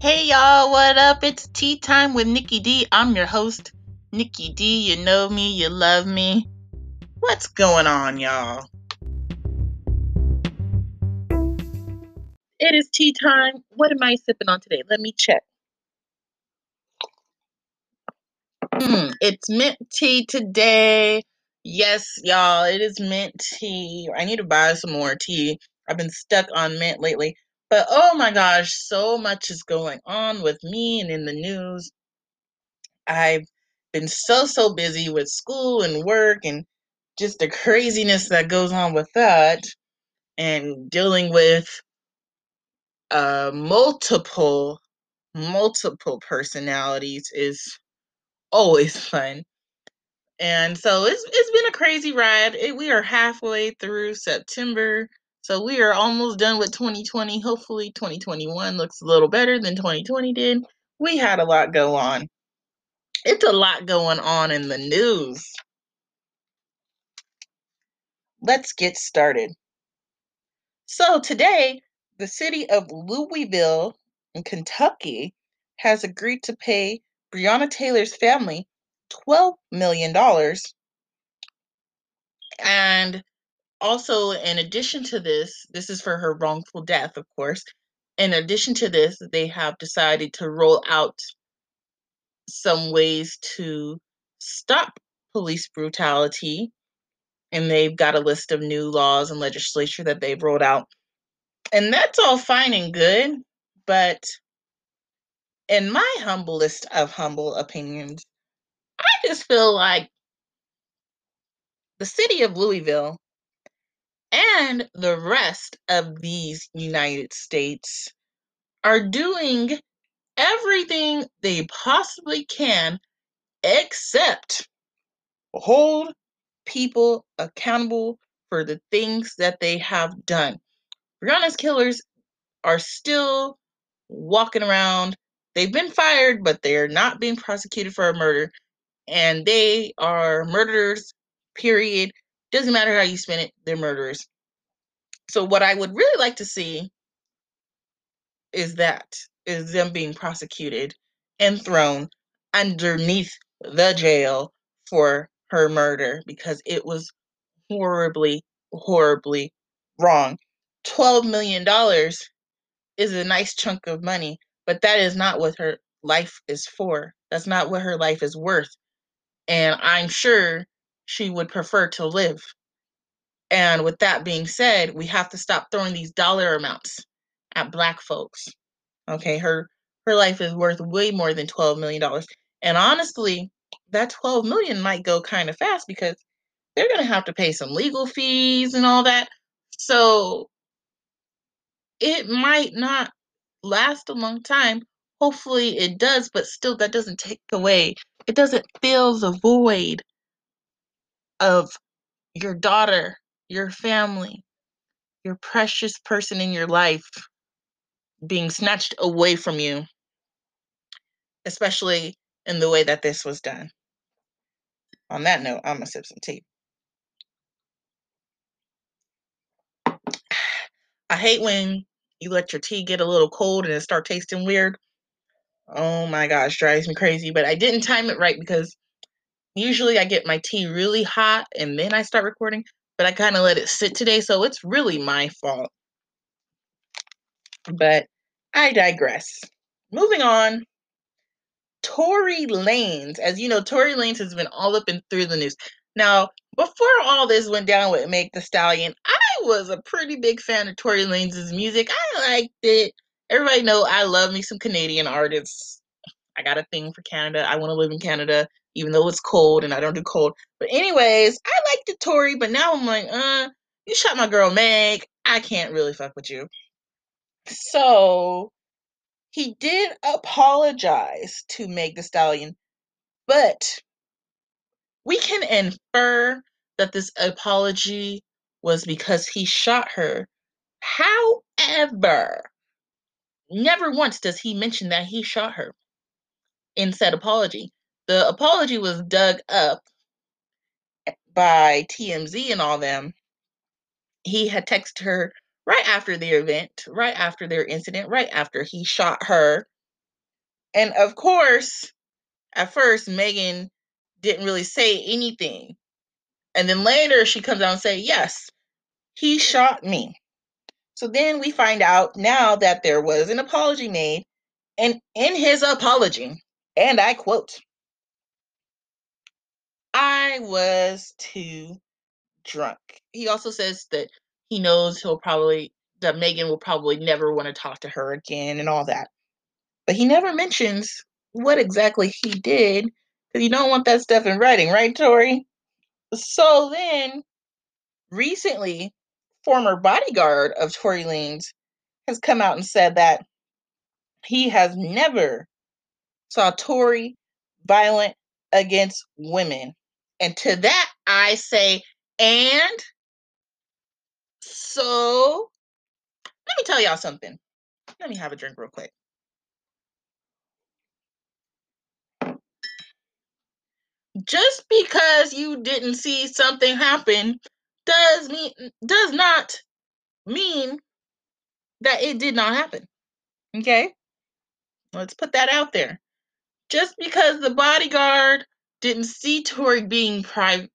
Hey y'all, what up? It's tea time with Nikki D. I'm your host, Nikki D. You know me, you love me. What's going on, y'all? It is tea time. What am I sipping on today? Let me check. Mm, it's mint tea today. Yes, y'all, it is mint tea. I need to buy some more tea. I've been stuck on mint lately. But oh my gosh, so much is going on with me and in the news. I've been so, so busy with school and work and just the craziness that goes on with that and dealing with uh, multiple, multiple personalities is always fun. And so it's it's been a crazy ride. It, we are halfway through September. So we are almost done with 2020. Hopefully 2021 looks a little better than 2020 did. We had a lot go on. It's a lot going on in the news. Let's get started. So today, the city of Louisville in Kentucky has agreed to pay Breonna Taylor's family $12 million and also, in addition to this, this is for her wrongful death, of course. In addition to this, they have decided to roll out some ways to stop police brutality. And they've got a list of new laws and legislature that they've rolled out. And that's all fine and good. But in my humblest of humble opinions, I just feel like the city of Louisville and the rest of these United States are doing everything they possibly can except hold people accountable for the things that they have done. Breonna's killers are still walking around. They've been fired, but they're not being prosecuted for a murder. And they are murderers, period. Doesn't matter how you spin it, they're murderers. So what I would really like to see is that is them being prosecuted and thrown underneath the jail for her murder because it was horribly horribly wrong. 12 million dollars is a nice chunk of money but that is not what her life is for. That's not what her life is worth. And i'm sure she would prefer to live and with that being said, we have to stop throwing these dollar amounts at black folks. Okay, her her life is worth way more than 12 million dollars. And honestly, that 12 million might go kind of fast because they're going to have to pay some legal fees and all that. So it might not last a long time. Hopefully it does, but still that doesn't take away. It doesn't fill the void of your daughter, your family, your precious person in your life being snatched away from you, especially in the way that this was done. On that note, I'm gonna sip some tea. I hate when you let your tea get a little cold and it start tasting weird. Oh my gosh, drives me crazy. But I didn't time it right because usually I get my tea really hot and then I start recording, but I kind of let it sit today, so it's really my fault. But I digress. Moving on. Tory Lanez, as you know, Tory Lanez has been all up and through the news. Now, before all this went down with Meg the Stallion, I was a pretty big fan of Tory Lanez's music. I liked it. Everybody know I love me some Canadian artists. I got a thing for Canada. I want to live in Canada, even though it's cold and I don't do cold. But anyways, I liked the Tory, but now I'm like, uh, you shot my girl Meg. I can't really fuck with you. So he did apologize to Meg the Stallion, but we can infer that this apology was because he shot her. However, never once does he mention that he shot her in said apology. The apology was dug up by TMZ and all them. He had texted her right after the event, right after their incident, right after he shot her And of course, at first, Megan didn't really say anything. And then later she comes out and say, yes, he shot me. So then we find out now that there was an apology made. And in his apology, and I quote, I was too drunk. He also says that he knows he'll probably, that Megan will probably never want to talk to her again and all that. But he never mentions what exactly he did because you don't want that stuff in writing, right, Tory? So then, recently, former bodyguard of Tory Lanez has come out and said that he has never saw Tory violent against women. And to that, I say, and so let me tell y'all something. Let me have a drink real quick. Just because you didn't see something happen does mean does not mean that it did not happen. Okay? Let's put that out there. Just because the bodyguard didn't see Tory being privately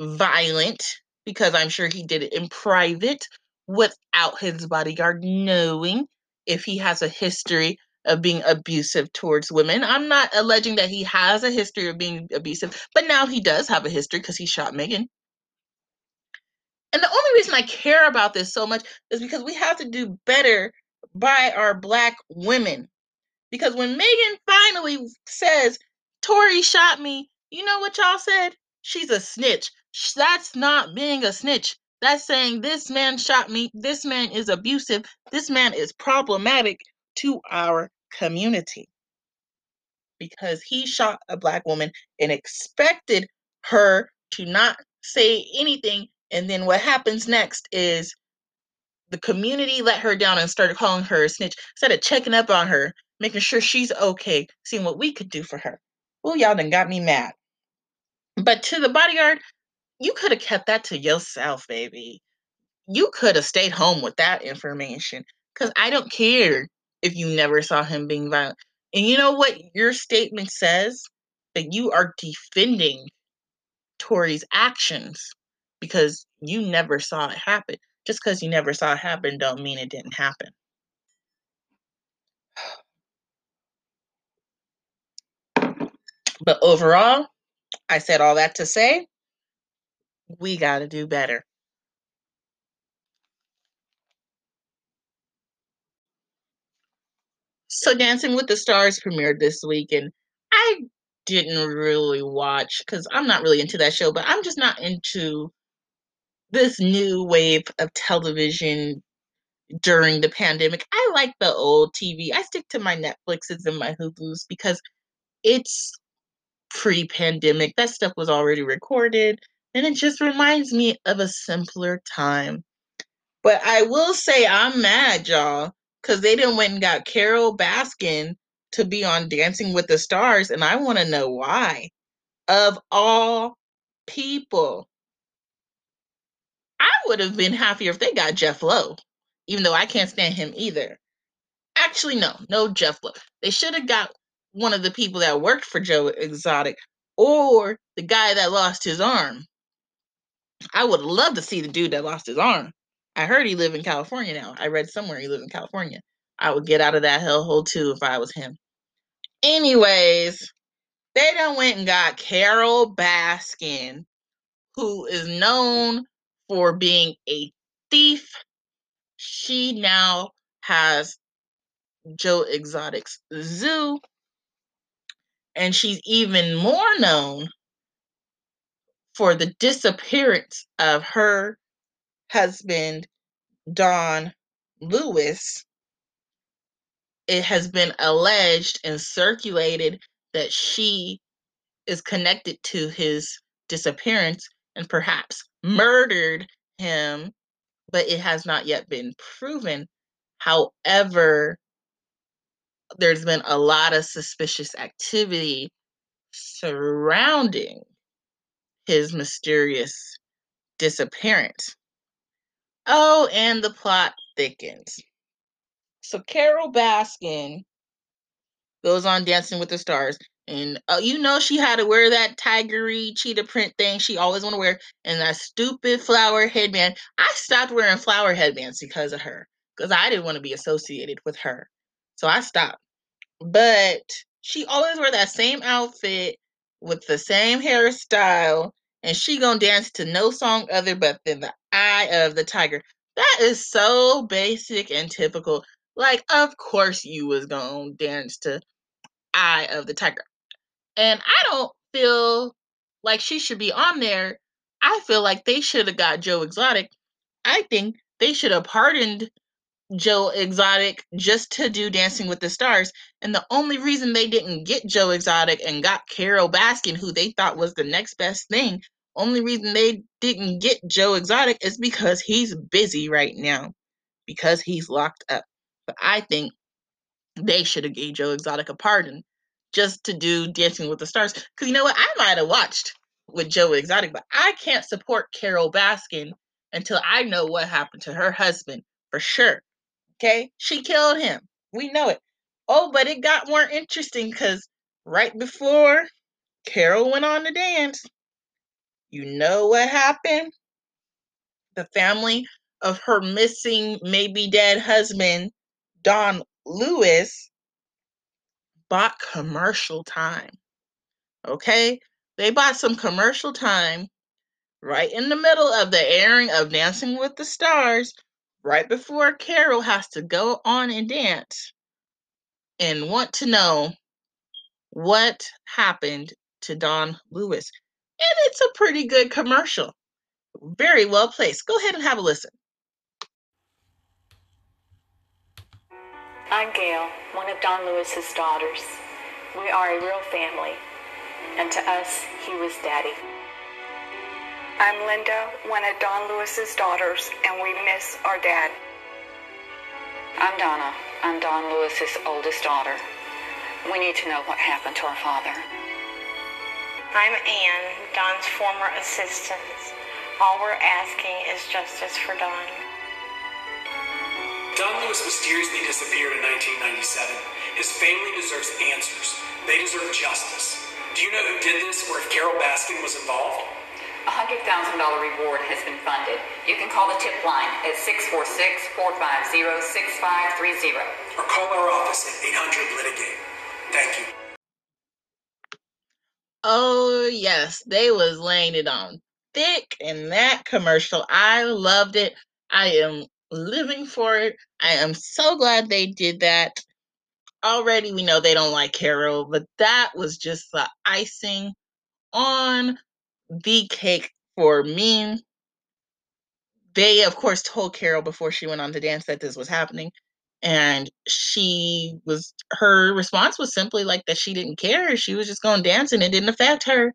violent, because I'm sure he did it in private without his bodyguard knowing if he has a history of being abusive towards women. I'm not alleging that he has a history of being abusive, but now he does have a history because he shot Megan. And the only reason I care about this so much is because we have to do better by our black women. Because when Megan finally says, Tory shot me, you know what y'all said? She's a snitch. That's not being a snitch. That's saying this man shot me. This man is abusive. This man is problematic to our community. Because he shot a black woman and expected her to not say anything. And then what happens next is the community let her down and started calling her a snitch instead of checking up on her, making sure she's okay, seeing what we could do for her. Oh, y'all done got me mad. But to the bodyguard, you could have kept that to yourself, baby. You could have stayed home with that information. Because I don't care if you never saw him being violent. And you know what your statement says? That you are defending Tory's actions because you never saw it happen. Just because you never saw it happen don't mean it didn't happen. But overall, I said all that to say we got to do better. So Dancing with the Stars premiered this week and I didn't really watch cuz I'm not really into that show, but I'm just not into this new wave of television during the pandemic. I like the old TV. I stick to my Netflixes and my Hulus because it's pre-pandemic. That stuff was already recorded and it just reminds me of a simpler time. But I will say I'm mad, y'all, because they didn't went and got Carole Baskin to be on Dancing with the Stars, and I want to know why. Of all people, I would have been happier if they got Jeff Lowe, even though I can't stand him either. Actually, no, no Jeff Lowe. They should have got one of the people that worked for Joe Exotic or the guy that lost his arm. I would love to see the dude that lost his arm. I heard he lived in California now. I read somewhere he lived in California. I would get out of that hellhole too if I was him. Anyways, they done went and got Carole Baskin, who is known for being a thief. She now has Joe Exotic's zoo. And she's even more known for the disappearance of her husband, Don Lewis. It has been alleged and circulated that she is connected to his disappearance and perhaps murdered him, but it has not yet been proven. However, there's been a lot of suspicious activity surrounding his mysterious disappearance. Oh, and the plot thickens. So Carole Baskin goes on Dancing with the Stars. And uh, you know she had to wear that tigery cheetah print thing she always want to wear, and that stupid flower headband. I stopped wearing flower headbands because of her, because I didn't want to be associated with her. So I stopped. But she always wear that same outfit with the same hairstyle, and she gonna dance to no song other but than the Eye of the Tiger. That is so basic and typical. Like, of course you was gonna dance to Eye of the Tiger. And I don't feel like she should be on there. I feel like they should have got Joe Exotic. I think they should have pardoned Joe Exotic just to do Dancing with the Stars. And the only reason they didn't get Joe Exotic and got Carole Baskin, who they thought was the next best thing, only reason they didn't get Joe Exotic is because he's busy right now, because he's locked up. But I think they should have gave Joe Exotic a pardon just to do Dancing with the Stars. Because you know what? I might have watched with Joe Exotic, but I can't support Carole Baskin until I know what happened to her husband for sure. Okay? She killed him. We know it. Oh, but it got more interesting because right before Carole went on to dance, you know what happened? The family of her missing, maybe dead husband, Don Lewis, bought commercial time. Okay? They bought some commercial time right in the middle of the airing of Dancing with the Stars, right before Carole has to go on and dance and want to know what happened to Don Lewis. And it's a pretty good commercial. Very well placed. Go ahead and have a listen. I'm Gail, one of Don Lewis's daughters. We are a real family, and to us, he was daddy. I'm Linda, one of Don Lewis's daughters, and we miss our dad. I'm Donna. I'm Don Lewis's oldest daughter. We need to know what happened to our father. I'm Ann, Don's former assistant. All we're asking is justice for Don. Don Lewis mysteriously disappeared in 1997. His family deserves answers. They deserve justice. Do you know who did this or if Carole Baskin was involved? A $100,000 reward has been funded. You can call the tip line at 646-450-6530. Or call our office at 800 Litigate. Thank you. Oh yes, they was laying it on thick in that commercial. I loved it. I am living for it. I am so glad they did that. Already we know they don't like Carole, but that was just the icing on the cake for me. They, of course, told Carole before she went on to dance that this was happening. And she was, her response was simply like that she didn't care. She was just going and it didn't affect her.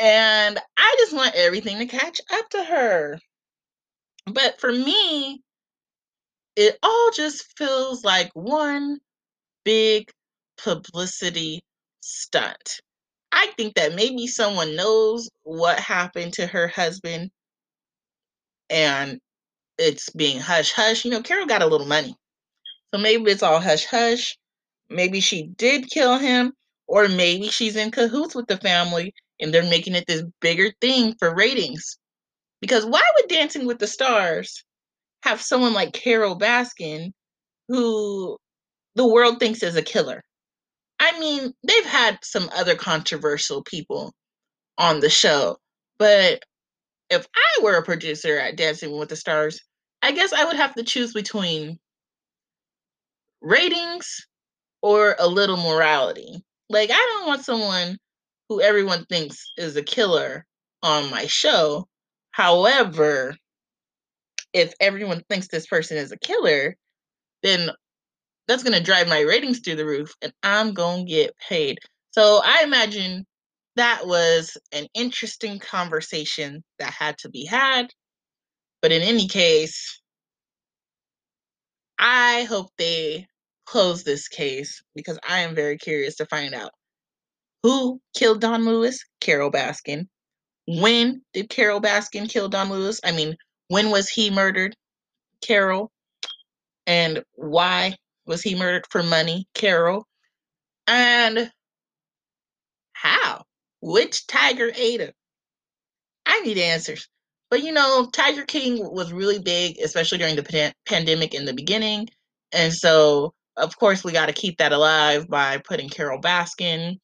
And I just want everything to catch up to her. But for me, it all just feels like one big publicity stunt. I think that maybe someone knows what happened to her husband and it's being hush hush. You know, Carole got a little money. So maybe it's all hush hush. Maybe she did kill him, or maybe she's in cahoots with the family and they're making it this bigger thing for ratings. Because why would Dancing with the Stars have someone like Carole Baskin who the world thinks is a killer? I mean, they've had some other controversial people on the show, but if I were a producer at Dancing with the Stars, I guess I would have to choose between ratings or a little morality. Like, I don't want someone who everyone thinks is a killer on my show. However, if everyone thinks this person is a killer, then that's going to drive my ratings through the roof and I'm going to get paid. So I imagine that was an interesting conversation that had to be had. But in any case, I hope they close this case because I am very curious to find out who killed Don Lewis, Carole Baskin. When did Carole Baskin kill Don Lewis? I mean, when was he murdered, Carole? And why was he murdered for money, Carole? And how? Which tiger ate him? I need answers. But you know, Tiger King was really big, especially during the pan- pandemic in the beginning. And so, of course, we got to keep that alive by putting Carole Baskin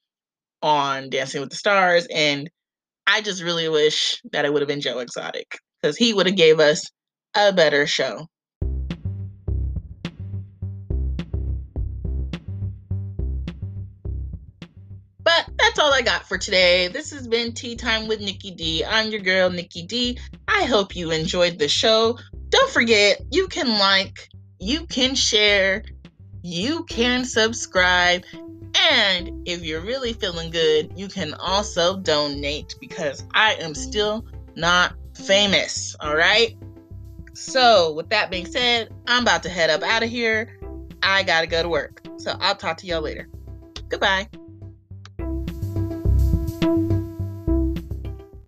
on Dancing with the Stars. And I just really wish that it would have been Joe Exotic because he would have gave us a better show. That's all I got for today. This has been Tea Time with Nikki D. I'm your girl, Nikki D. I hope you enjoyed the show. Don't forget, you can like, you can share, you can subscribe, and if you're really feeling good, you can also donate because I am still not famous. All right. So, with that being said, I'm about to head up out of here. I got to go to work. So, I'll talk to y'all later. Goodbye.